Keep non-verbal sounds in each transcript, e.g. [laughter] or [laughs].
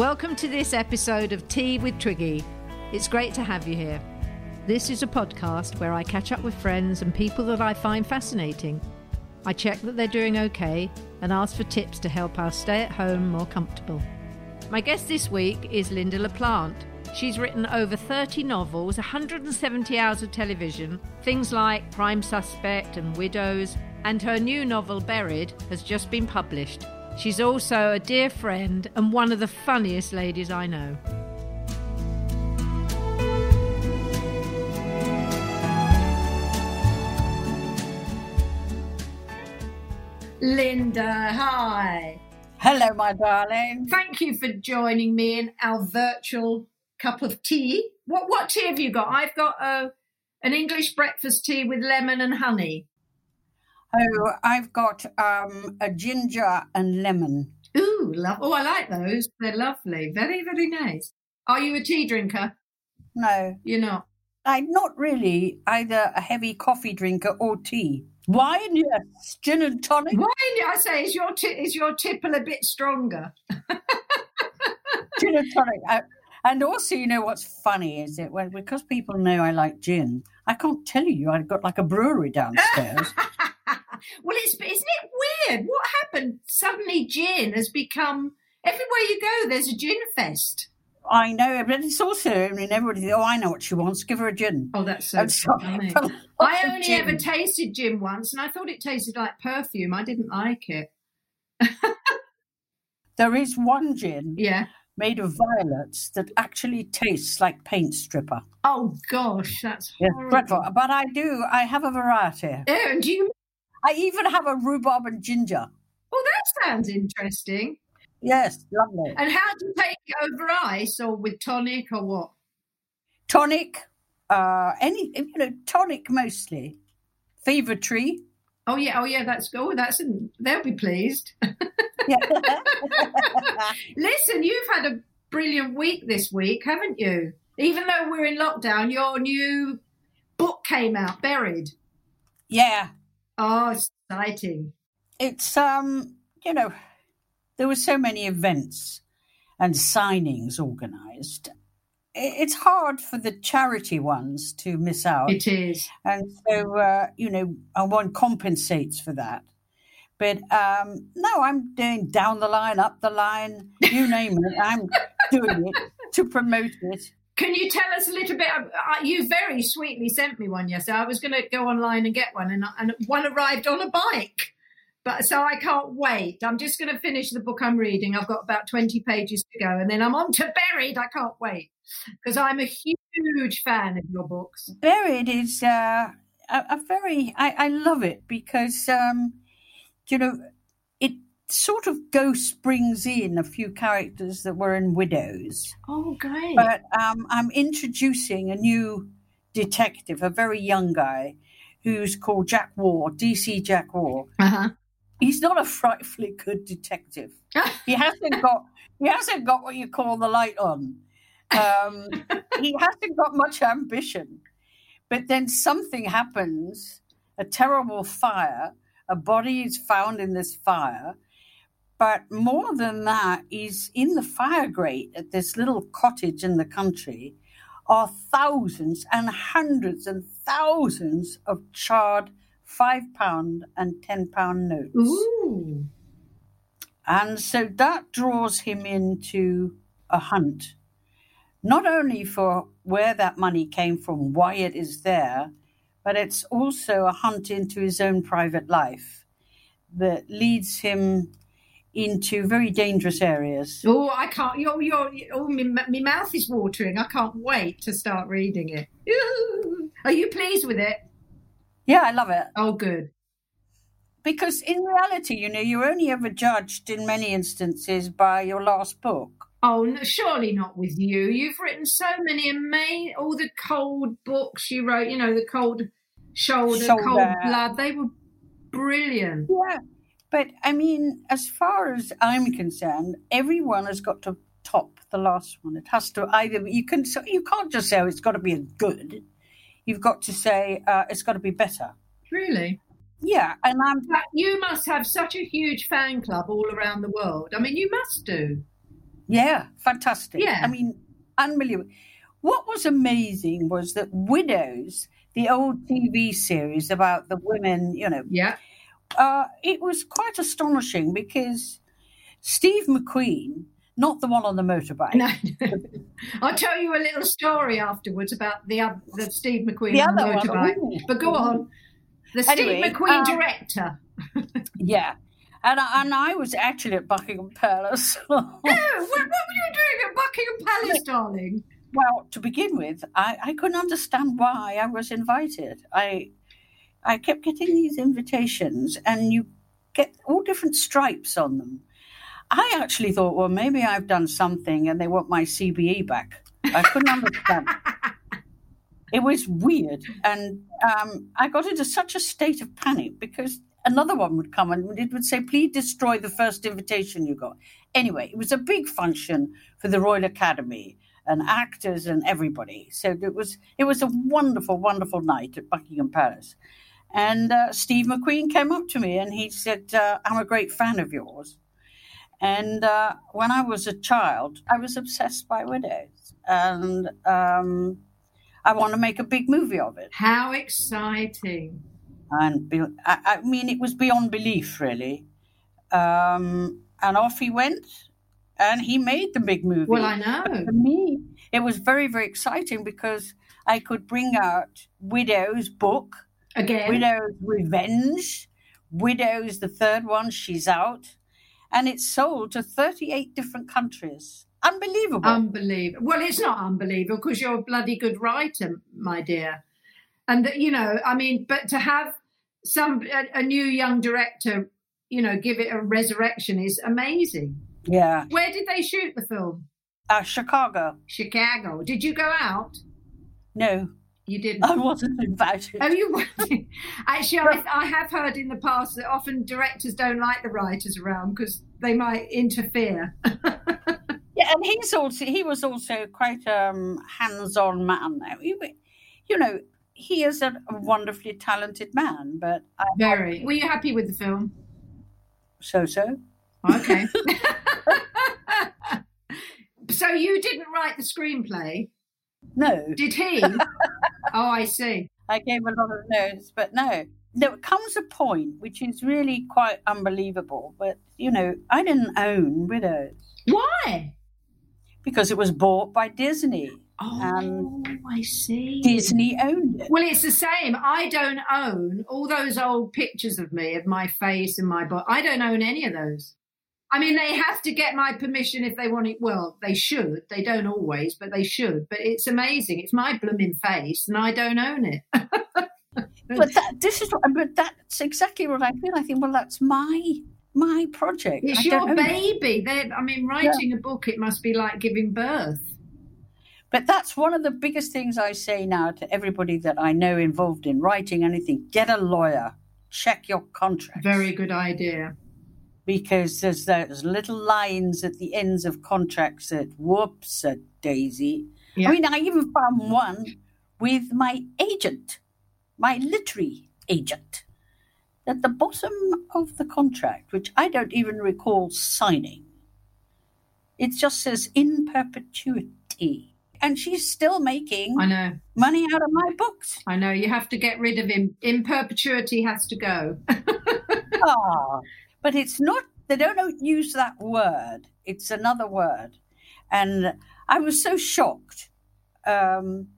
Welcome to this episode of Tea with Twiggy. It's great to have you here. This is a podcast where I catch up with friends and people that I find fascinating. I check that they're doing okay and ask for tips to help us stay at home more comfortable. My guest this week is Lynda La Plante. She's written over 30 novels, 170 hours of television, things like Prime Suspect and Widows, and her new novel Buried has just been published. She's also a dear friend and one of the funniest ladies I know. Lynda, hi. Hello, my darling. Thank you for joining me in our virtual cup of tea. What what tea have you got? I've got a an English breakfast tea with lemon and honey. Oh, I've got um, a ginger and lemon. Ooh, love. Oh, I like those. They're lovely. Very, very nice. Are you a tea drinker? No, You're not. I'm not really either a heavy coffee drinker or tea. Wine, yes. Gin and tonic. Wine, I say, is your t- is your tipple a bit stronger? Gin and tonic. Uh, and also, you know what's funny is it when because people know I like gin, I can't tell you I've got like a brewery downstairs. [laughs] well, it's isn't it weird? What happened? Suddenly, gin has become everywhere you go. There's a gin fest. I know, but it's also I mean everybody. Oh, I know what she wants. Give her a gin. Oh, that's so funny. [laughs] I only gin. ever tasted gin once, and I thought it tasted like perfume. I didn't like it. [laughs] There is one gin Yeah. made of violets that actually tastes like paint stripper. Oh gosh, that's horrible. dreadful. But I do. I have a variety. Oh, do you? I even have a rhubarb and ginger. Well, that sounds interesting. Yes, lovely. And how do you take it over ice, or with tonic, or what? Tonic, uh, any you know, tonic mostly. Fever tree. Oh yeah, oh yeah, that's oh that's they'll be pleased. Yeah. [laughs] Listen, you've had a brilliant week this week, haven't you? Even though we're in lockdown, your new book came out, Buried. yeah. Oh, exciting. It's um, you know, there were so many events and signings organised. It's hard for the charity ones to miss out. It is. and so uh, you know and one compensates for that but um no i'm doing down the line up the line you name it i'm doing it to promote it Can you tell us a little bit? uh, You very sweetly sent me one yesterday. I was going to go online and get one, and, and one arrived on a bike. But so I can't wait. I'm just going to finish the book I'm reading. I've got about 20 pages to go, and then I'm on to Buried. I can't wait because I'm a huge fan of your books. buried is uh a, a very I, I love it because um you know sort of ghost brings in a few characters that were in widows Oh, great. but um, I'm introducing a new detective, a very young guy, who's called Jack Warr, DC Jack Warr. uh-huh. He's not a frightfully good detective. [laughs] He hasn't got he hasn't got what you call the light on. Um, he hasn't got much ambition. But then something happens, a terrible fire, a body is found in this fire. But more than that is in the fire grate at this little cottage in the country are thousands and hundreds and thousands of charred five pound and ten pound notes. Ooh. And so that draws him into a hunt, not only for where that money came from, why it is there, but it's also a hunt into his own private life that leads him into very dangerous areas. Oh, I can't. Your, your, oh, my, my mouth is watering. I can't wait to start reading it. Are you pleased with it? Yeah, I love it. Oh, good. Because in reality, you know, you're only ever judged in many instances by your last book. Oh, no, surely not with you. You've written so many amazing, all the cold books you wrote, you know, the cold shoulder, shoulder. cold blood, they were brilliant. Yeah. But I mean, as far as I'm concerned, everyone has got to top the last one. It has to either you can so you can't just say oh, it's got to be a good. You've got to say uh, it's got to be better. Really? Yeah, and I'm. You must have such a huge fan club all around the world. I mean, you must do. Yeah, fantastic. Yeah. I mean, unbelievable. What was amazing was that Widows, the old TV series about the women, you know, yeah, uh, it was quite astonishing because Steve McQueen, not the one on the motorbike. No. I'll tell you a little story afterwards about the, uh, the Steve McQueen the on the motorbike. One. But go on. The Steve anyway, McQueen um, director. [laughs] yeah. And I, and I was actually at Buckingham Palace. [laughs] oh, what, what, were you doing at Buckingham Palace, darling? Well, to begin with, I, I couldn't understand why I was invited. I I kept getting these invitations, and you get all different stripes on them. I actually thought, well, maybe I've done something, and they want my CBE back. I couldn't understand. [laughs] It was weird, and um, I got into such a state of panic because another one would come and it would say, please destroy the first invitation you got. Anyway, it was a big function for the Royal Academy and actors and everybody. So it was it was a wonderful, wonderful night at Buckingham Palace. And uh, Steve McQueen came up to me and he said, uh, I'm a great fan of yours. And uh, when I was a child, I was obsessed by widows. And um, I want to make a big movie of it. How exciting! And be, I, I, mean, it was beyond belief, really. Um, and off he went, and he made the big movie. Well, I know. But for me, it was very, very exciting because I could bring out Widow's book, again, Widow's Revenge, Widow's the third one. She's out, and it's sold to thirty-eight different countries. Unbelievable. Unbelievable. Well, it's not unbelievable because you're a bloody good writer, my dear. And, that, you know, I mean, but to have some, a, a new young director, you know, give it a resurrection is amazing. Yeah. Where did they shoot the film? Uh, Chicago. Chicago. Did you go out? No. You didn't. I wasn't invited. Oh, you weren't. [laughs] Actually, I, I, have heard in the past that often directors don't like the writers around because they might interfere. [laughs] Yeah, and he's also he was also quite a um, hands-on man. He, you know, he is a, wonderfully talented man. But I, very. I, Were you happy with the film? So so. Okay. [laughs] so you didn't write the screenplay? No. Did he? Oh, I see. I gave a lot of notes, but no. There comes a point which is really quite unbelievable. But you know, I didn't own Widows. Why? because it was bought by Disney. Oh, I see. Disney owned it. Well, it's the same. I don't own all those old pictures of me, of my face and my body. I don't own any of those. I mean, they have to get my permission if they want it. Well, they should. They don't always, but they should. But it's amazing. It's my blooming face, and I don't own it. [laughs] but that, this is what, but that's exactly what I feel. I think, well, that's my my project. It's I your baby. I mean, writing yeah. a book, it must be like giving birth. But that's one of the biggest things I say now to everybody that I know involved in writing anything get a lawyer, check your contract. Very good idea. Because there's those little lines at the ends of contracts that whoops a daisy. Yeah. I mean, I even found one with my agent, my literary agent at the bottom of the contract, which I don't even recall signing, it just says in perpetuity. And she's still making I know. money out of my books. I know. You have to get rid of him. In perpetuity has to go. [laughs] ah, but it's not they don't use that word. It's another word, and I was so shocked. Um,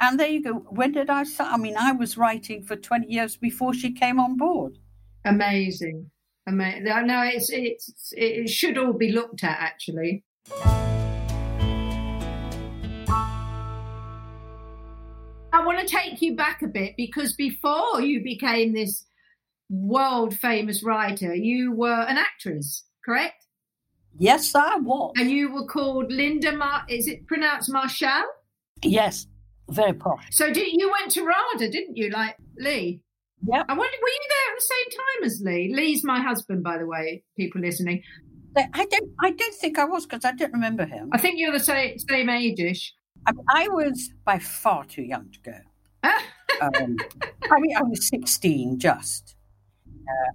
and there you go. When did I start? I mean, I was writing for twenty years before she came on board. Amazing, amazing. No, it's it's it should all be looked at actually. I want to take you back a bit because before you became this world famous writer, you were an actress, correct? Yes, I was. And you were called Lynda Mar. Is it pronounced Marshall? Yes, very posh. So did, you went to RADA, didn't you, like Lee? Yeah. I wonder, were you there at the same time as Lee? Lee's my husband, by the way. People listening. I don't. I don't think I was because I don't remember him. I think you're the same same age-ish. I, I was by far too young to go. [laughs] um, I mean, I was 16 just.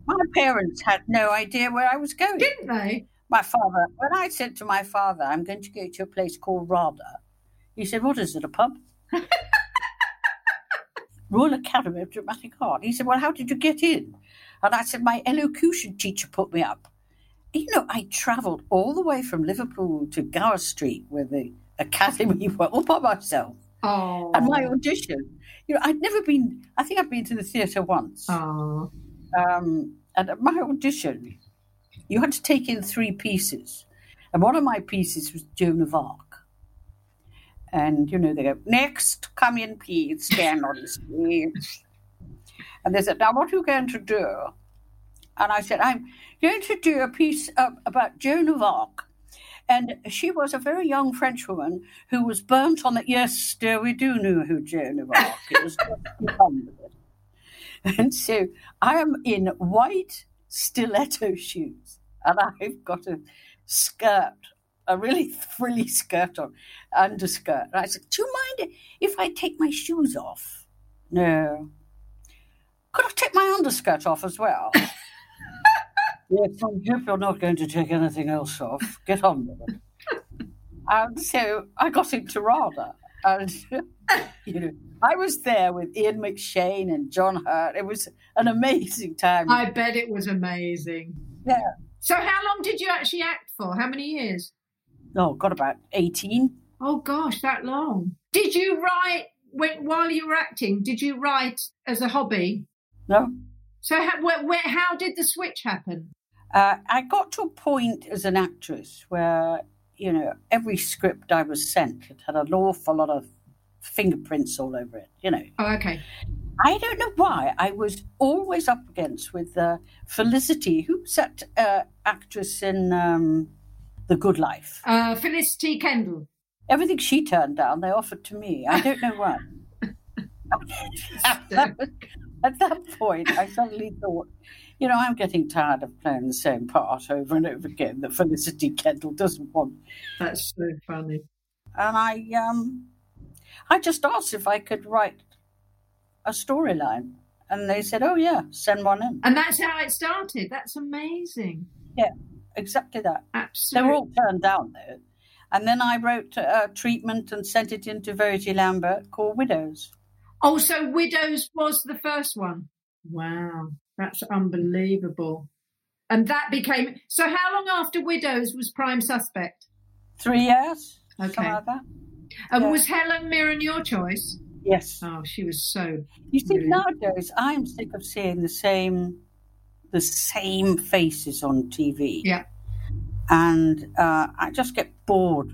My parents had no idea where I was going. Didn't they? My father, when I said to my father, I'm going to go to a place called RADA, he said, What is it, a pub? [laughs] Royal Academy of Dramatic Art. He said, Well, how did you get in? And I said, My elocution teacher put me up. You know, I travelled all the way from Liverpool to Gower Street where the academy [laughs] were all by myself. Oh. And my audition, you know, I'd never been, I think I'd been to the theatre once. Oh. Um, and at my audition, you had to take in three pieces. And one of my pieces was Joan of Arc. And, you know, they go, next, come in, please, stand on stage. And they said, now what are you going to do? And I said, I'm going to do a piece about Joan of Arc. And she was a very young French woman who was burnt on the. Yes, dear, we do know who Joan of Arc is. [laughs] and so I am in white stiletto shoes, and I've got a skirt, a really frilly skirt on, underskirt. And I said, Do you mind if I take my shoes off? No. Could I take my underskirt off as well? [laughs] yes, I hope you're not going to take anything else off. Get on with it. [laughs] and so I got into RADA. And, [laughs] you know, I was there with Ian McShane and John Hurt. It was an amazing time. I bet it was amazing. Yeah. So, how long did you actually act for? How many years? Oh, got about 18. Oh, gosh, that long. Did you write, when, while you were acting, did you write as a hobby? No. So, how, where, where, how did the switch happen? Uh, I got to a point as an actress where, you know, every script I was sent it had an awful lot of fingerprints all over it, you know. Oh, okay. I don't know why. I was always up against with uh, Felicity, who's that uh, actress in um, The Good Life. Uh, Felicity Kendal. Everything she turned down, they offered to me. I don't know why. [laughs] [laughs] At that point, I suddenly thought, you know, I'm getting tired of playing the same part over and over again that Felicity Kendal doesn't want. That's so funny. And I, um, I just asked if I could write a storyline, and they said, "Oh yeah, send one in." And that's how it started. That's amazing. Yeah, exactly that. Absolutely. They were all turned down though, and then I wrote a treatment and sent it into Verity Lambert called Widows. Oh, so Widows was the first one. Wow, that's unbelievable. And that became so. How long after Widows was Prime Suspect? Three years. Okay. Like that. And Yeah. was Helen Mirren your choice? Yes. Oh, she was so. You see, Brilliant. nowadays I'm sick of seeing the same, the same faces on TV. Yeah. and uh, I just get bored.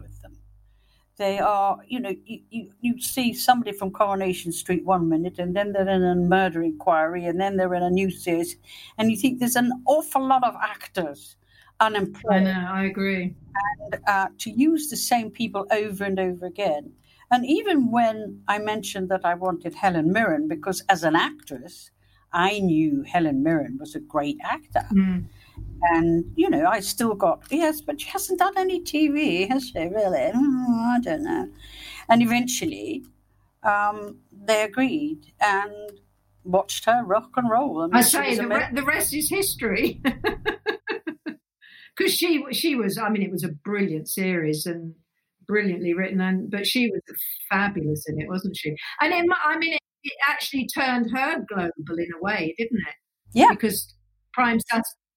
They are, you know, you, you, you see somebody from Coronation Street one minute, and then they're in a murder inquiry, and then they're in a new series, and you think there's an awful lot of actors I unemployed know. I agree. uh, to use the same people over and over again. And even when I mentioned that I wanted Helen Mirren, because as an actress, I knew Helen Mirren was a great actor. Mm. And, you know, I still got, yes, but she hasn't done any TV, has she, really? "Mm, I don't know. And eventually, um, they agreed and watched her rock and roll. I she say the, re- the rest is history. [laughs] Because she she was, I mean, it was a brilliant series and brilliantly written, and but she was fabulous in it, wasn't she? And it, I mean, it, it actually turned her global in a way, didn't it? Yeah. Because Prime Sus-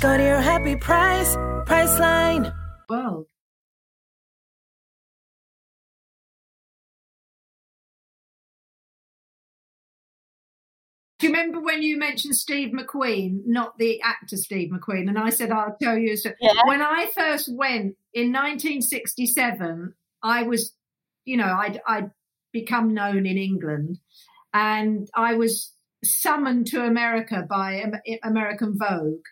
Go to your happy price, Priceline. world. Do you remember when you mentioned Steve McQueen, not the actor Steve McQueen? And I said, I'll tell you. So Yeah. when I first went in 1967, I was, you know, I'd, I'd become known in England and I was summoned to America by American Vogue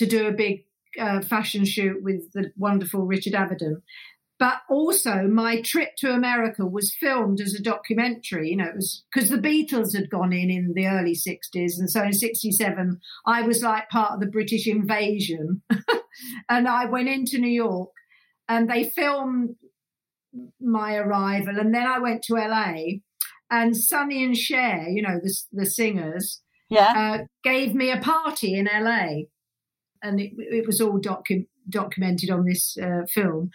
to do a big uh, fashion shoot with the wonderful Richard Avedon. But also, my trip to America was filmed as a documentary. You know, it was because the Beatles had gone in in the early 60s. And so in 67, I was like part of the British invasion. [laughs] and I went into New York and they filmed my arrival. And then I went to LA and Sonny and Cher, you know, the, the singers, Yeah. uh, gave me a party in LA, and it, it was all docu- documented on this uh, film.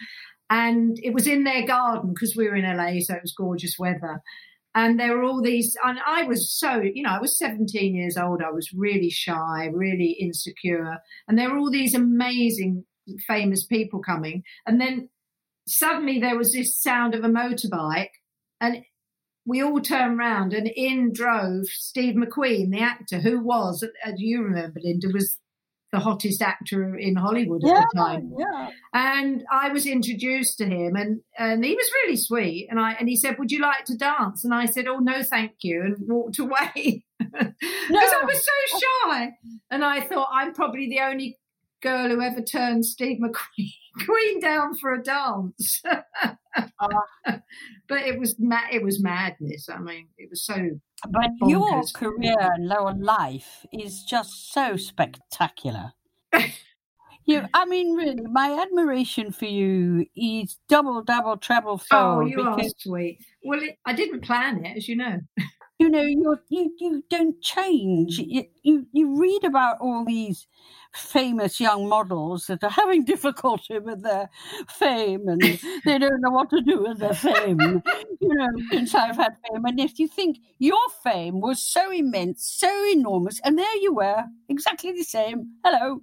And it was in their garden because we were in LA, so it was gorgeous weather. And there were all these, and I was so, you know, I was 17 years old. I was really shy, really insecure. And there were all these amazing, famous people coming. And then suddenly there was this sound of a motorbike, and we all turned round and in drove Steve McQueen, the actor, who was, as you remember, Lynda, was the hottest actor in Hollywood at yeah. the time. Yeah. And I was introduced to him and, and he was really sweet. And I and he said, Would you like to dance? And I said, Oh no, thank you, and walked away. [laughs] Because I was so shy. And I thought I'm probably the only girl who ever turned Steve McQueen [laughs] Queen down for a dance. [laughs] Uh. but it was ma- it was madness. I mean, it was so But oh, your career and your life is just so spectacular. [laughs] you, I mean, really, my admiration for you is double, double, treble Oh, fold you are because sweet. Well, it, I didn't plan it, as you know. You know you you don't change. You, you you read about all these famous young models that are having [laughs] difficulty with their fame and they don't know what to do with their fame. [laughs] you know, since I've had fame, and if you think your fame was so immense, so enormous, and there you were, exactly the same. Hello,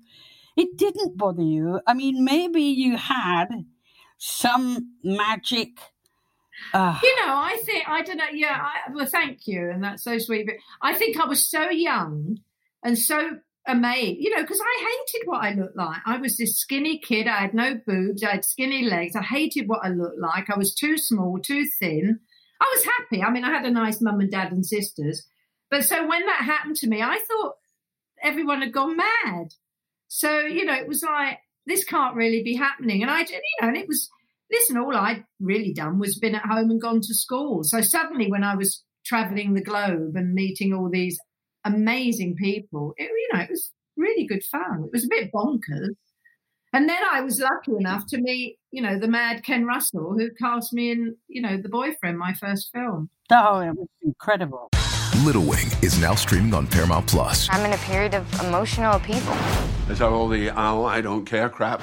it didn't bother you. I mean, maybe you had some magic. Uh, You know, I think I don't know. Yeah, I, well, thank you, and that's so sweet. But I think I was so young and so amazed, you know, because I hated what I looked like. I was this skinny kid. I had no boobs. I had skinny legs. I hated what I looked like. I was too small, too thin. I was happy. I mean, I had a nice mum and dad and sisters. But so when that happened to me, I thought everyone had gone mad. So, you know, it was like, this can't really be happening. And I, you know, and it was, listen, all I'd really done was been at home and gone to school. So suddenly when I was traveling the globe and meeting all these amazing people, it, you know, it was really good fun. It was a bit bonkers. And then I was lucky enough to meet, you know, the mad Ken Russell, who cast me in, you know, The Boyfriend, my first film. oh, it was incredible. Little Wing is now streaming on Paramount Plus. I'm in a period of emotional upheaval. Is that all the oh I don't care crap?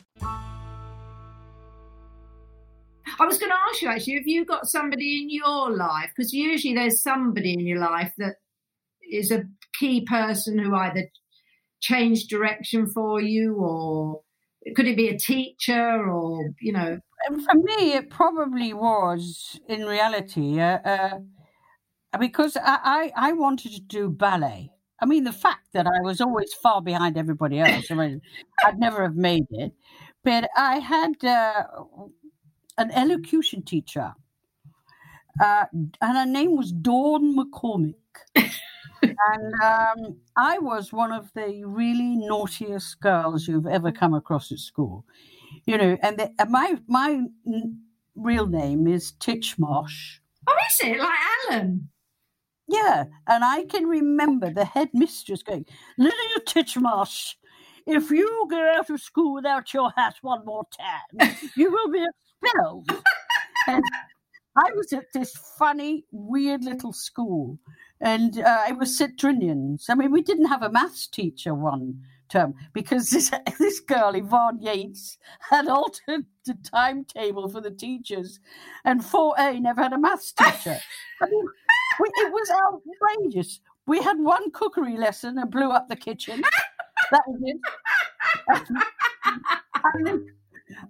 I was going to ask you actually, have you got somebody in your life? Because usually there's somebody in your life that is a key person who either changed direction for you or could it be a teacher or, you know, for me, it probably was in reality uh, uh, because I, I, I wanted to do ballet. I mean, the fact that I was always far behind everybody else, I mean, I'd never have made it. But I had uh, an elocution teacher uh, and her name was Dawn McCormick. [laughs] and um, I was one of the really naughtiest girls you've ever come across at school. You know, and the, and my my n- real name is Titchmarsh. Oh, is it like Alan? Yeah, and I can remember the headmistress going, Lydia Titchmarsh, if you go out of school without your hat one more time, you will be and I was at this funny, weird little school, and uh, it was Citrinians. I mean, we didn't have a maths teacher one term because this [laughs] this girl Yvonne Yates had altered the timetable for the teachers, and 4A never had a maths teacher. I mean, we, it was outrageous. We had one cookery lesson and blew up the kitchen. That was it. [laughs] and, the,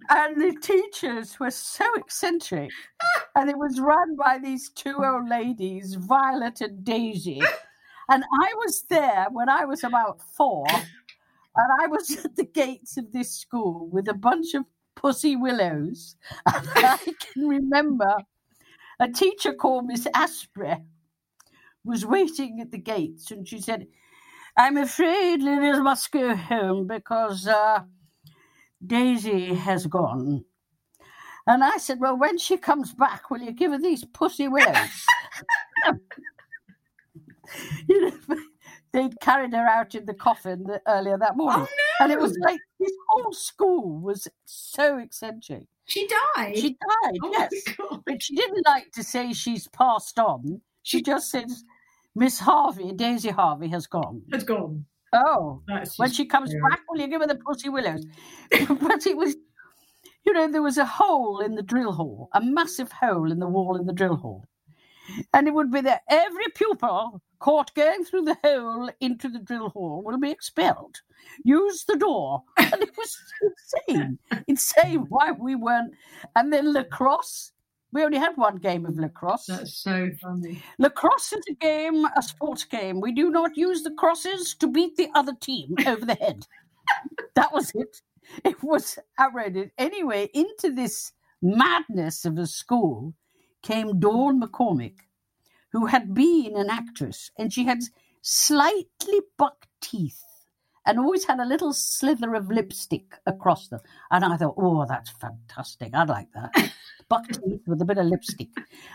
and the teachers were so eccentric, [laughs] and it was run by these two old ladies, Violet and Daisy. [laughs] And I was there when I was about four, [laughs] and I was at the gates of this school with a bunch of pussy willows. And I can remember a teacher called Miss Asprey was waiting at the gates, and she said, "I'm afraid Lilies must go home because uh, Daisy has gone." And I said, "Well, when she comes back, will you give her these pussy willows?" [laughs] you know, [laughs] they'd carried her out in the coffin the, earlier that oh, morning, Oh, and it was like this whole school was so eccentric. She died. She died, Oh yes. But she didn't like to say she's passed on. She just said, Miss Harvey, Daisy Harvey, has gone. Has gone. Oh, when she comes back, will you give her the pussy willows? [laughs] but it was, you know, there was a hole in the drill hall, a massive hole in the wall in the drill hall. And it would be that every pupil caught going through the hole into the drill hall will be expelled. Use the door. And it was [laughs] insane. insane why we weren't. And then lacrosse. We only had one game of lacrosse. That's so funny. Lacrosse is a game, a sports game. We do not use the crosses to beat the other team [laughs] over the head. that was it. It was outrageous. Anyway, into this madness of a school came Dawn McCormick, who had been an actress, and she had slightly buck teeth and always had a little slither of lipstick across them. And I thought, oh, that's fantastic. I'd like that. [laughs] buck teeth with a bit of lipstick.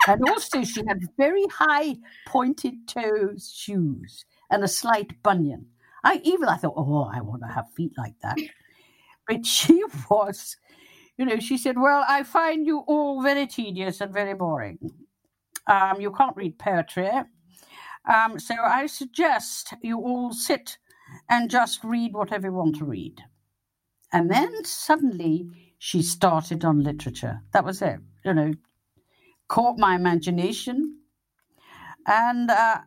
And also, she had very high pointed toes shoes and a slight bunion. I even I thought, oh, I want to have feet like that. But [laughs] she was, you know, she said, well, I find you all very tedious and very boring. Um, you can't read poetry. Um, so I suggest you all sit and just read whatever you want to read. And then suddenly she started on literature. That was it, you know, caught my imagination. And uh,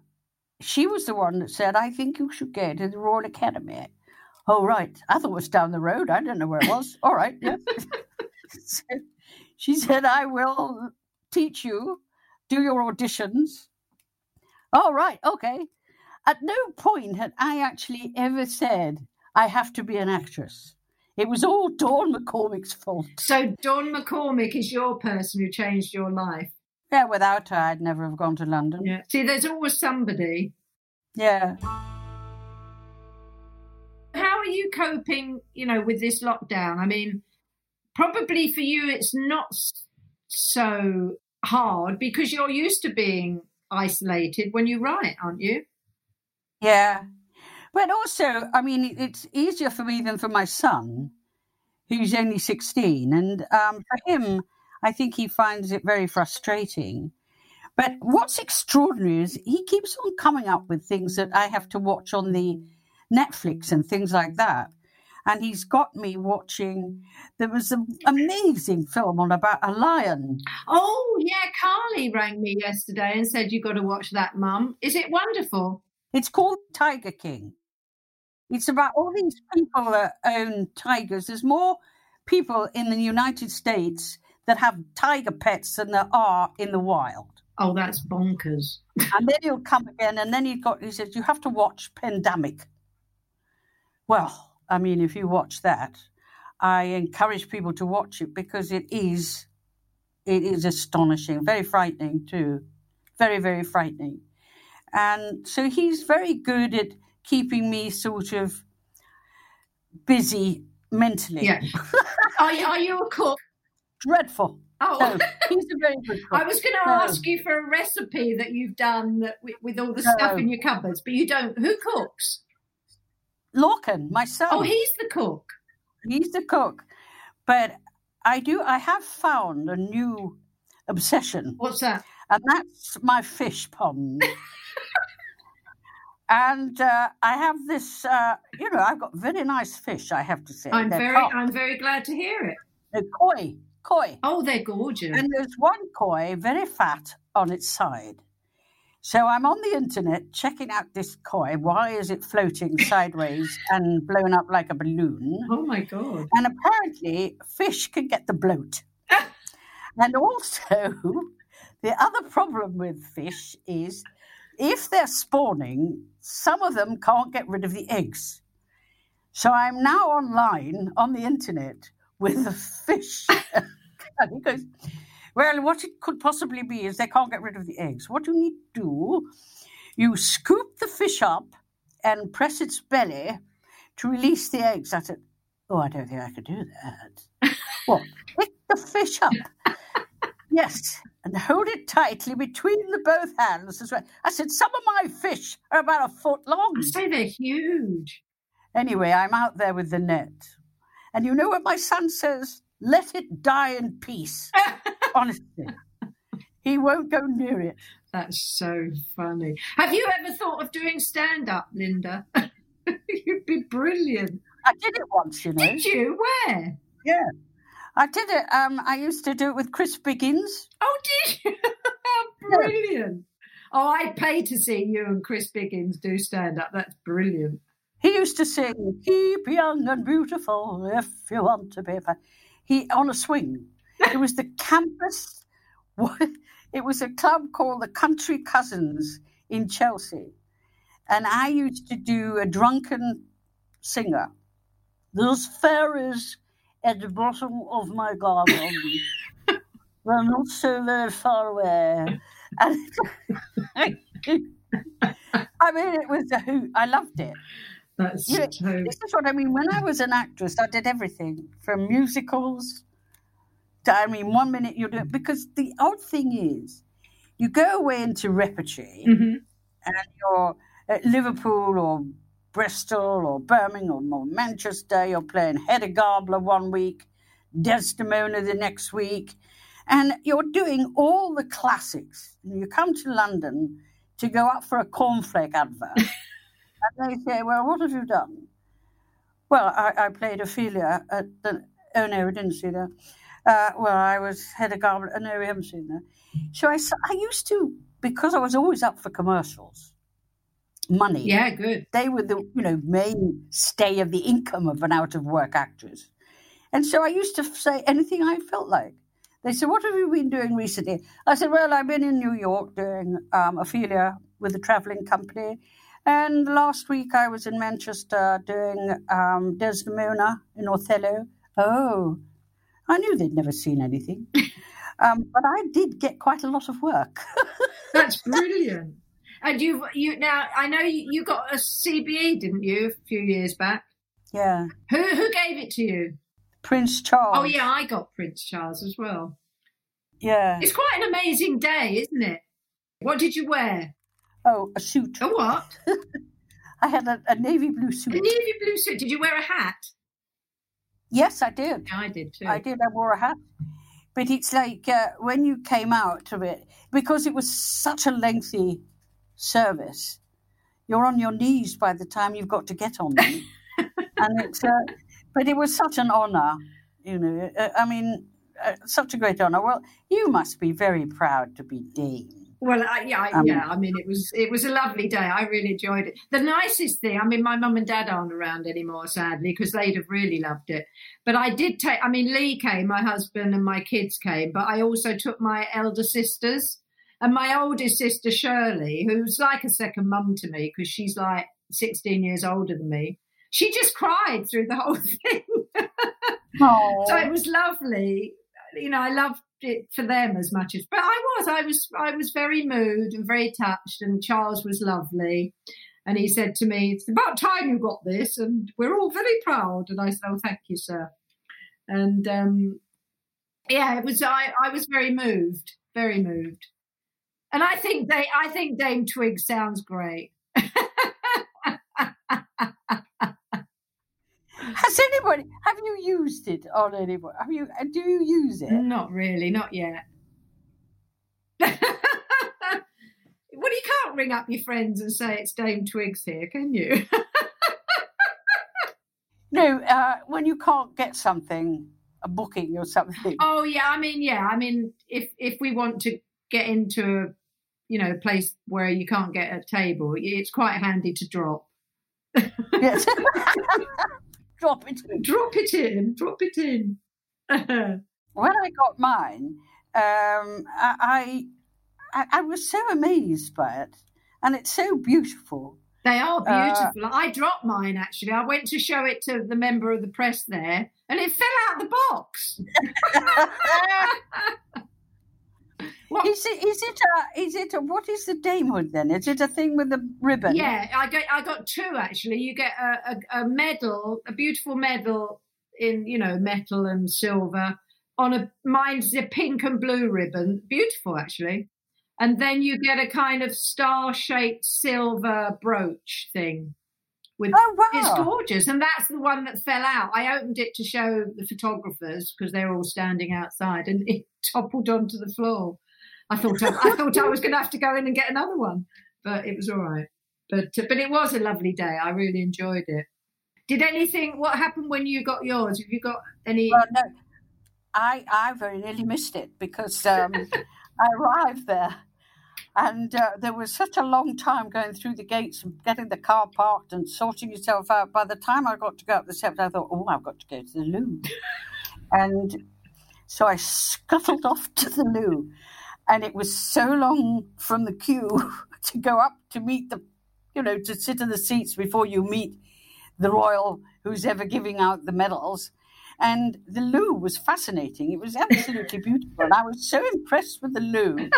she was the one that said, I think you should go to the Royal Academy. Oh, right. I thought it was down the road. I don't know where it was. All right. Yeah. so [laughs] [laughs] she said, I will teach you, do your auditions. All right. Okay. At no point had I actually ever said, I have to be an actress. It was all Dawn McCormick's fault. So Dawn McCormick is your person who changed your life. Yeah, without her, I'd never have gone to London. Yeah. See, there's always somebody. Yeah. How are you coping, you know, with this lockdown? I mean, probably for you it's not so hard because you're used to being isolated when you write, aren't you? Yeah. But also, I mean, it's easier for me than for my son, who's only 16. And um, for him, I think he finds it very frustrating. But what's extraordinary is he keeps on coming up with things that I have to watch on the Netflix and things like that. And he's got me watching. There was an amazing film on about a lion. Oh, yeah, Carly rang me yesterday and said You've got to watch that, Mum. Is it wonderful? It's called Tiger King. It's about all these people that own tigers. There's more people in the United States that have tiger pets than there are in the wild. Oh, that's bonkers. [laughs] And then he'll come again, and then he got. He says you have to watch Pandemic. Well, I mean, if you watch that, I encourage people to watch it because it is it is astonishing, very frightening too, very very frightening. And so he's very good at keeping me sort of busy mentally. Yeah. [laughs] are, you, are you a cook? Dreadful. Oh, No, he's a very good cook. I was going to No. ask you for a recipe that you've done that, with, with all the stuff in your cupboards, but you don't. Who cooks? Lorcan, my son. Oh, he's the cook. he's the cook. But I do. I have found a new obsession, What's that? and that's my fish pond. [laughs] and uh, I have this. Uh, you know, I've got very nice fish. I have to say. I'm They're very. I'm very glad to hear it. They're koi, koi. Oh, they're gorgeous. And there's one koi, very fat, on its side. So I'm on the internet checking out this koi. Why is it floating [laughs] sideways and blown up like a balloon? oh my god. And apparently, fish can get the bloat. [laughs] and also, [laughs] the other problem with fish is if they're spawning, some of them can't get rid of the eggs. So I'm now online on the internet with a fish. [laughs] and he goes, Well, what it could possibly be is they can't get rid of the eggs. What you need to do, you scoop the fish up and press its belly to release the eggs. I said, Oh, I don't think I could do that. [laughs] what? Pick the fish up. Yes, and hold it tightly between the both hands as well. I said, Some of my fish are about a foot long. I say they're huge. Anyway, I'm out there with the net. And you know what my son says? Let it die in peace. [laughs] Honestly. He won't go near it. That's so funny. Have you ever thought of doing stand up, Lynda? [laughs] You'd be brilliant. I did it once, you know. Did you? Where? Yeah. I did it. Um, I used to do it with Chris Biggins. Oh, did you? How [laughs] brilliant. Oh, I'd pay to see you and Chris Biggins do stand up. That's brilliant. He used to sing, Keep young and beautiful if you want to be. fa-" He on a swing. It was the [laughs] campus. [laughs] It was a club called the Country Cousins in Chelsea, and I used to do a drunken singer. Those fairies at the bottom of my garden [laughs] were not so very far away. And [laughs] I mean, it was a hoot. I loved it. That's You know, so. this is what I mean. When I was an actress, I did everything from musicals to, I mean, one minute you do it. because the odd thing is, you go away into repertory Mhm. and you're at Liverpool or Bristol or Birmingham or Manchester, you're playing Hedda Gabler one week, Desdemona the next week, and you're doing all the classics. And you come to London to go up for a cornflake advert. [laughs] And they say, Well, what have you done? Well, I, I played Ophelia at the. Oh, no, we didn't see that. Uh, well, I was Hedda Gabler. Oh, no, we haven't seen that. So I, I used to, because I was always up for commercials, money. Yeah, good. They were the, you know, main stay of the income of an out of work actress. And so I used to say anything I felt like. They said, What have you been doing recently? I said, Well, I've been in New York doing um, Ophelia with a traveling company. And last week I was in Manchester doing um, Desdemona in Othello. Oh, I knew they'd never seen anything. [laughs] um, but I did get quite a lot of work. [laughs] That's brilliant. And you, you now, I know you, you got a CBE, didn't you, a few years back? yeah. Who who gave it to you? Prince Charles. Oh yeah, I got Prince Charles as well. Yeah. It's quite an amazing day, isn't it? What did you wear? Oh, a suit. A what? [laughs] I had a, a navy blue suit. A navy blue suit. Did you wear a hat? Yes, I did. Yeah, I did too. I did. I wore a hat. But it's like uh, when you came out of it, because it was such a lengthy service, you're on your knees by the time you've got to get on them. [laughs] and it's, uh, but it was such an honour, you know. Uh, I mean, uh, such a great honour. Well, you must be very proud to be Dame. Well, I, yeah, I, Um, yeah. I mean, it was it was a lovely day. I really enjoyed it. The nicest thing, I mean, my mum and dad aren't around anymore, sadly, because they'd have really loved it. But I did take. I mean, Lee came, my husband, and my kids came. But I also took my elder sisters and my oldest sister Shirley, who's like a second mum to me because she's like sixteen years older than me. She just cried through the whole [laughs] thing. So it was lovely. You know, I loved it for them as much as, but I was, I was, I was very moved and very touched, and Charles was lovely. And he said to me, It's about time you got this, and we're all very proud. And I said, Oh, thank you, sir. And um, yeah, it was, I, I was very moved, very moved. And I think they, I think Dame Twig sounds great. [laughs] Has anybody? Have you used it on anybody? Have you? Do you use it? Not really, not yet. [laughs] well, you can't ring up your friends and say it's Dame Twigs here, can you? [laughs] No. Uh, when you can't get something, a booking or something. oh yeah, I mean, yeah, I mean, if if we want to get into a you know a place where you can't get a table, it's quite handy to drop. Yes. Drop [laughs] it. Drop it in, drop it in. [laughs] When I got mine, um, I, I I was so amazed by it, and it's so beautiful. They are Uh, beautiful. I dropped mine actually. I went to show it to the member of the press there, and it fell out the box. [laughs] Is it? Is it a? Is it a? What is the damehood then? Is it a thing with a ribbon? Yeah, I got I got two actually. You get a, a, a medal, a beautiful medal in you know metal and silver on a mine's a pink and blue ribbon, beautiful actually. And then you get a kind of star shaped silver brooch thing. With Oh wow! it's gorgeous, and that's the one that fell out. I opened it to show the photographers because they're all standing outside, and it [laughs] toppled onto the floor. I thought I, I thought I was going to have to go in and get another one, but it was all right. But but it was a lovely day. I really enjoyed it. Did anything? What happened when you got yours? Have you got any? Well, no, I I very nearly missed it because um, [laughs] I arrived there, and uh, there was such a long time going through the gates and getting the car parked and sorting yourself out. By the time I got to go up the steps, I thought, oh, I've got to go to the loo, and so I scuttled off to the loo, and it was so long from the queue [laughs] to go up to meet the, you know, to sit in the seats before you meet the royal who's ever giving out the medals. And the loo was fascinating. It was absolutely [laughs] beautiful. And I was so impressed with the loo. And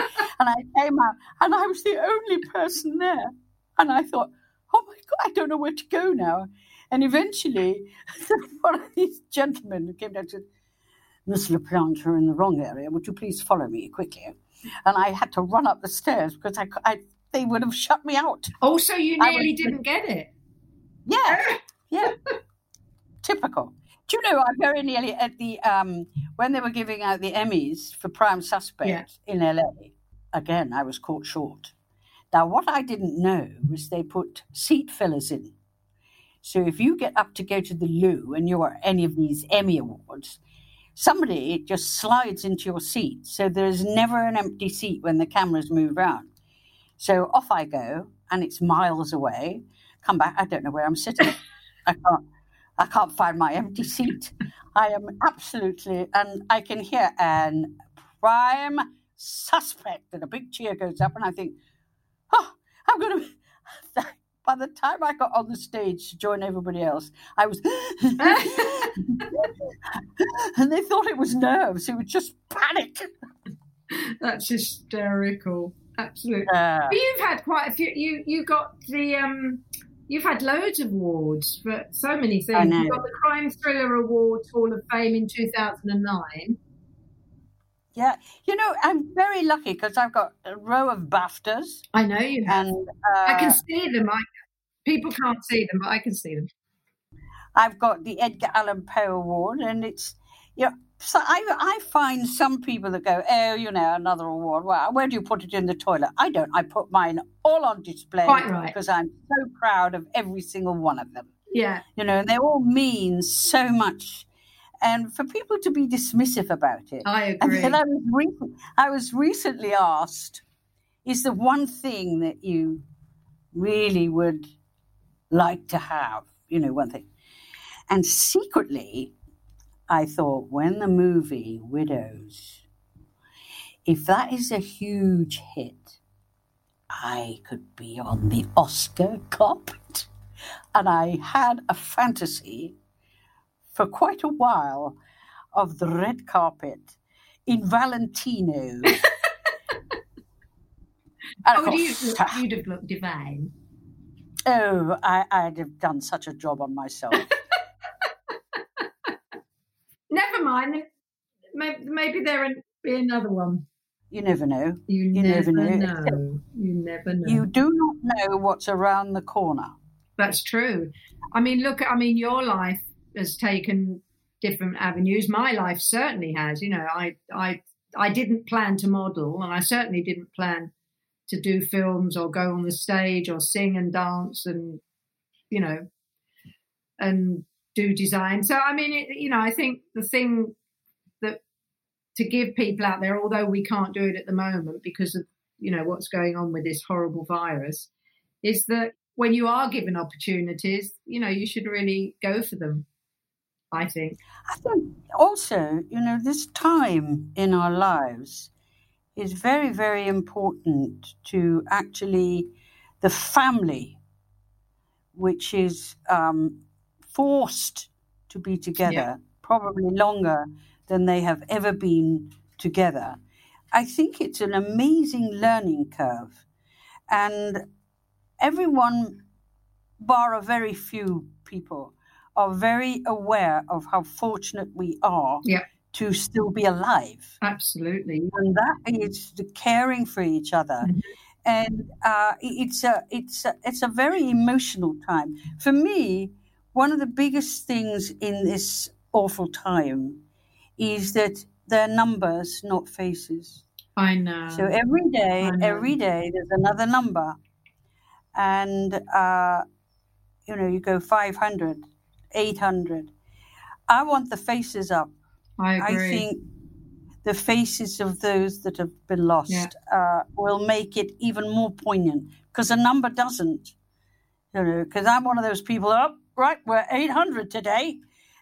I came out and I was the only person there. And I thought, oh my God, I don't know where to go now. And eventually, [laughs] one of these gentlemen who came down said, Miss LaPlante, you're in the wrong area. Would you please follow me quickly? And I had to run up the stairs because I, I they would have shut me out. Oh, so you nearly was- didn't get it. Yeah, [laughs] yeah. Typical. Do you know, I very nearly at the um when they were giving out the Emmys for Prime Suspect Yeah. in LA. Again, I was caught short. Now, what I didn't know was they put seat fillers in. So if you get up to go to the loo and you're any of these Emmy awards, somebody just slides into your seat. So there's never an empty seat when the cameras move around. So off I go, and it's miles away. Come back, I don't know where I'm sitting. [laughs] I can't. I can't find my empty seat. I am absolutely, and I can hear an prime suspect, and a big cheer goes up, and I think, oh, I'm going [laughs] to. By the time I got on the stage to join everybody else, I was, [laughs] and they thought it was nerves. It was just panic. That's hysterical. Absolutely. Uh, But you've had quite a few. You you got the um. You've had loads of awards for so many things. I know. You got the Crime Thriller Award Hall of Fame in 2009. yeah, you know, I'm very lucky because I've got a row of BAFTAs, I know you have. and uh, I can see them. I, people can't see them, but I can see them. I've got the Edgar Allan Poe Award, and it's you know. So I I find some people that go, oh, you know, another award. Well, where do you put it in the toilet? I don't. I put mine all on display right. because I'm so proud of every single one of them. Yeah. You know, and they all mean so much. And for people to be dismissive about it, I [laughs] and agree. then I was, re- I was recently asked, is the one thing that you really would like to have? You know, one thing. And secretly, I thought, when the movie Widows, if that is a huge hit, I could be on the Oscar carpet. And I had a fantasy for quite a while of the red carpet in Valentino. [laughs] oh, you, you'd have looked divine. Oh, I, I'd have done such a job on myself. [laughs] Maybe, maybe there'll be another one. You never know. You, You never, never know. know. You never know. You do not know what's around the corner. That's true. I mean, look, I mean, your life has taken different avenues. My life certainly has. You know, I, I, I didn't plan to model, and I certainly didn't plan to do films or go on the stage or sing and dance and, you know, and do design. So, I mean, it, you know, I think the thing that to give people out there, although we can't do it at the moment because of, you know, what's going on with this horrible virus, is that when you are given opportunities, you know, you should really go for them. I think. I think also, you know, this time in our lives is very, very important to actually the family, which is um, forced to be together, Yeah. probably longer than they have ever been together. I think it's an amazing learning curve. And everyone, bar a very few people, are very aware of how fortunate we are Yeah. to still be alive. Absolutely. And that is the caring for each other. And uh, it's a it's a, it's a very emotional time for me. One of the biggest things in this awful time is that they're numbers, not faces. I know. So every day, every day, there's another number, and uh, you know you go 500, 800. I want the faces up. I agree. I think the faces of those that have been lost Yeah. uh, will make it even more poignant because a number doesn't. You know, because I'm one of those people. Up right, we're 800 today,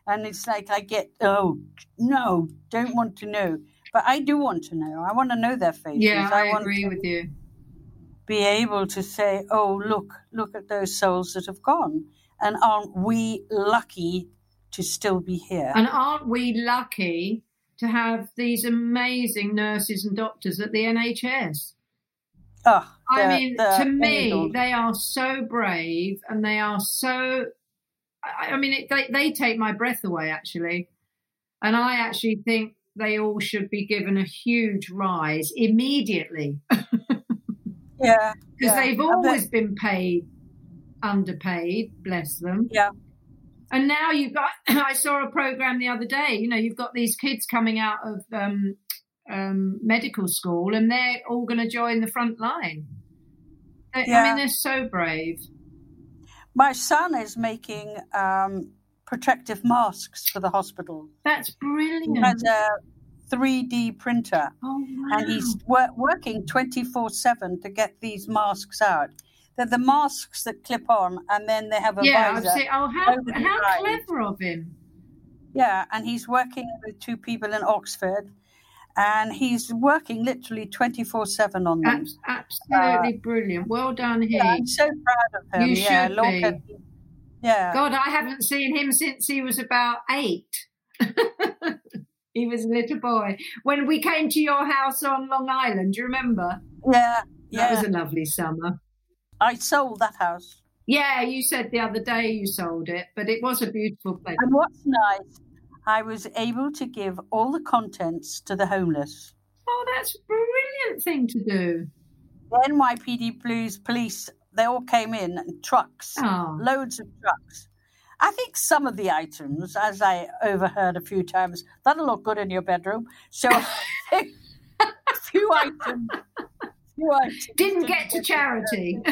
and it's like I get oh no, don't want to know, but I do want to know. I want to know their faces. yeah, I, want agree with you. be able to say, oh look, look at those souls that have gone, and aren't we lucky to still be here? And aren't we lucky to have these amazing nurses and doctors at the NHS? oh, ah, I mean, to me, they are so brave and they are so. I, I mean, it, they, they take my breath away, actually. And I actually think they all should be given a huge rise immediately [laughs] yeah, because yeah. they've I bet- always been paid underpaid, bless them. Yeah. And now you've got, [clears throat] I saw a program the other day, you know, you've got these kids coming out of um, um, medical school and they're all going to join the front line. I- I mean, they're so brave. My son is making um, protective masks for the hospital. That's brilliant. He has a 3D printer oh, wow. and he's wor- working 24 7 to get these masks out. They're the masks that clip on and then they have a yeah, visor. seen, oh, how, how clever of him. Yeah, and he's working with two people in Oxford and he's working literally 24 7 on them. Abs- absolutely brilliant. Well done, he. Uh, Yeah, I'm so proud of him. You yeah, should look be. yeah. God, I haven't seen him since he was about eight. [laughs] he was a little boy. When we came to your house on Long Island, do you remember? Yeah, That yeah. was a lovely summer. I sold that house. Yeah, you said the other day you sold it, but it was a beautiful place. And what's nice, I was able to give all the contents to the homeless. Oh, that's a brilliant thing to do. The NYPD Blues police, they all came in in trucks, Oh. loads of trucks. I think some of the items, as I overheard a few times, that'll look good in your bedroom. So [laughs] a few items. Few items Didn't get to charity. [laughs]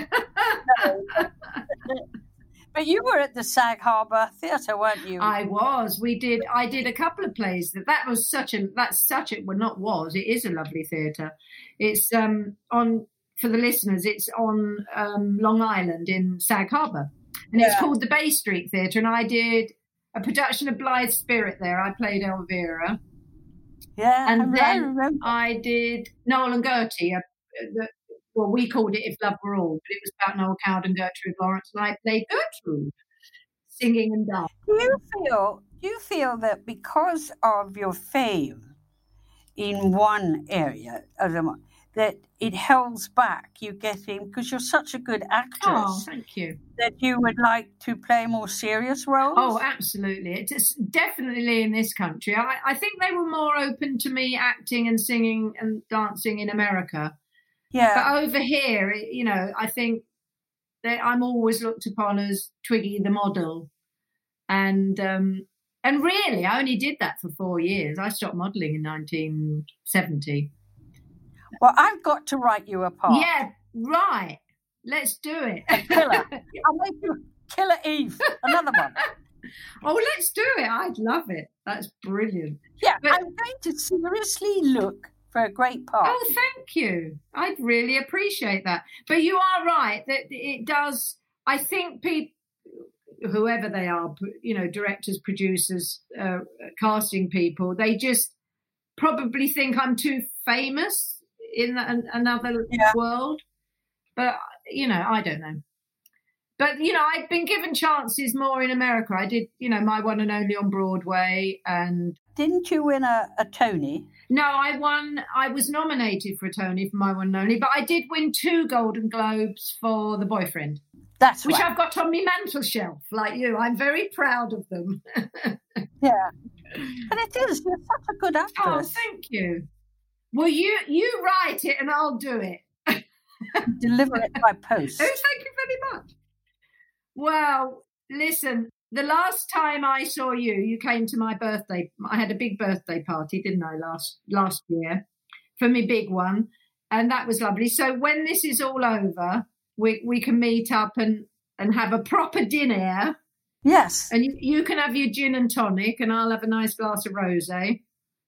But you were at the Sag Harbor Theatre, weren't you? I was. We did. I did a couple of plays. That that was such a. That's such a. Well, not was. It is a lovely theatre. It's um on for the listeners. It's on um, Long Island in Sag Harbor, and it's called the Bay Street Theatre. And I did a production of Blithe Spirit there. I played Elvira, yeah, and I, then remember. I did Noel and Gertie. the, well, we called it If Love Were All, but it was about Noel Coward and Gertrude Lawrence, and I played Gertrude, singing and dancing. Do you feel? Do you feel that because of your fame, in one area of the mo- that it holds back you getting because you're such a good actress Oh, thank you. that you would like to play more serious roles. Oh, absolutely. It's definitely in this country. I, I think they were more open to me acting and singing and dancing in America. Yeah. But over here, you know, I think that I'm always looked upon as Twiggy the model. And um, and really, I only did that for four years. I stopped modelling in 1970. Well, I've got to write you a part. Yeah, right. Let's do it. Killer. [laughs] I'll make you Killer Eve. Another one. [laughs] oh, let's do it. I'd love it. That's brilliant. Yeah, But- I'm going to seriously look for a great part. Oh, thank you. I'd really appreciate that. But you are right that it does. I think people, whoever they are, you know, directors, producers, uh, casting people, they just probably think I'm too famous in an, another Yeah. world. But you know, I don't know. But you know, I've been given chances more in America. I did, you know, my one and only on Broadway, and Didn't you win a, a Tony? no, I won. I was nominated for a Tony for my one and only, but I did win two Golden Globes for The Boyfriend, That's which right. I've got on my mantel shelf, like you. I'm very proud of them. [laughs] Yeah. But it is. You're such a good oh, thank you. Well, you you write it and I'll do it. Deliver it by [laughs] oh, post. Oh, thank you very much. Well, listen, the last time I saw you, you came to my birthday. I had a big birthday party, didn't I, last last year for me big one, and that was lovely. So when this is all over, we we can meet up and and have a proper dinner, Yes. and you, you can have your gin and tonic, and I'll have a nice glass of rosé.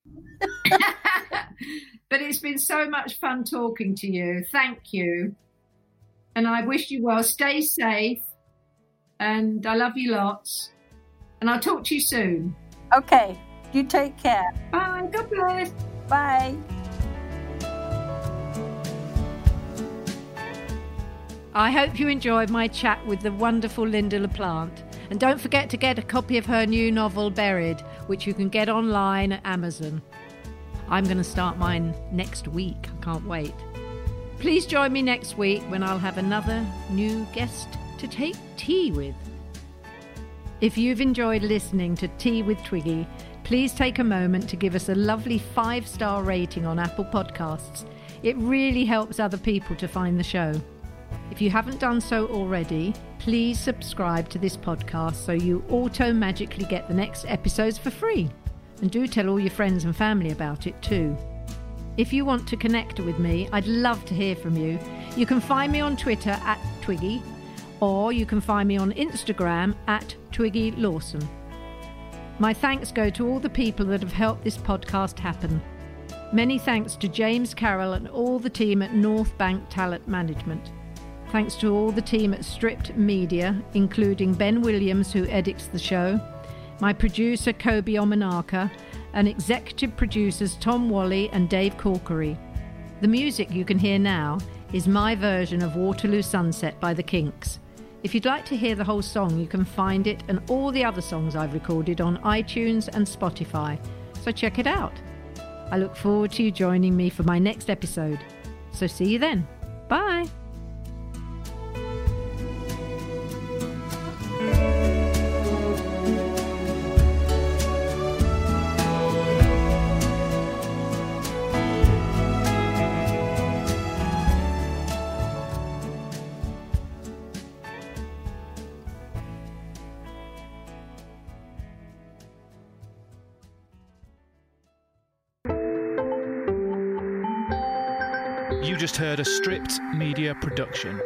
[laughs] but it's been so much fun talking to you. Thank you. And I wish you well. Stay safe. And I love you lots. And I'll talk to you soon. Okay. You take care. Bye. God bless. Bye. I hope you enjoyed my chat with the wonderful Lynda LaPlante. And don't forget to get a copy of her new novel, Buried, which you can get online at Amazon. I'm going to start mine next week. I can't wait. Please join me next week when I'll have another new guest to take tea with. If you've enjoyed listening to Tea with Twiggy, please take a moment to give us a lovely five star rating on Apple Podcasts. It really helps other people to find the show. If you haven't done so already, please subscribe to this podcast so you auto magically get the next episodes for free. And do tell all your friends and family about it too. If you want to connect with me, I'd love to hear from you. You can find me on Twitter at Twiggy, or you can find me on Instagram at Twiggy Lawson. My thanks go to all the people that have helped this podcast happen. Many thanks to James Carroll and all the team at Northbank Talent Management. Thanks to all the team at Stripped Media, including Ben Williams, who edits the show, my producer Kobe Omanaka, and executive producers Tom Wally and Dave Corkery. The music you can hear now is my version of Waterloo Sunset by the Kinks. If you'd like to hear the whole song, you can find it and all the other songs I've recorded on iTunes and Spotify, so check it out. I look forward to you joining me for my next episode. So see you then. Bye. A stripped media production.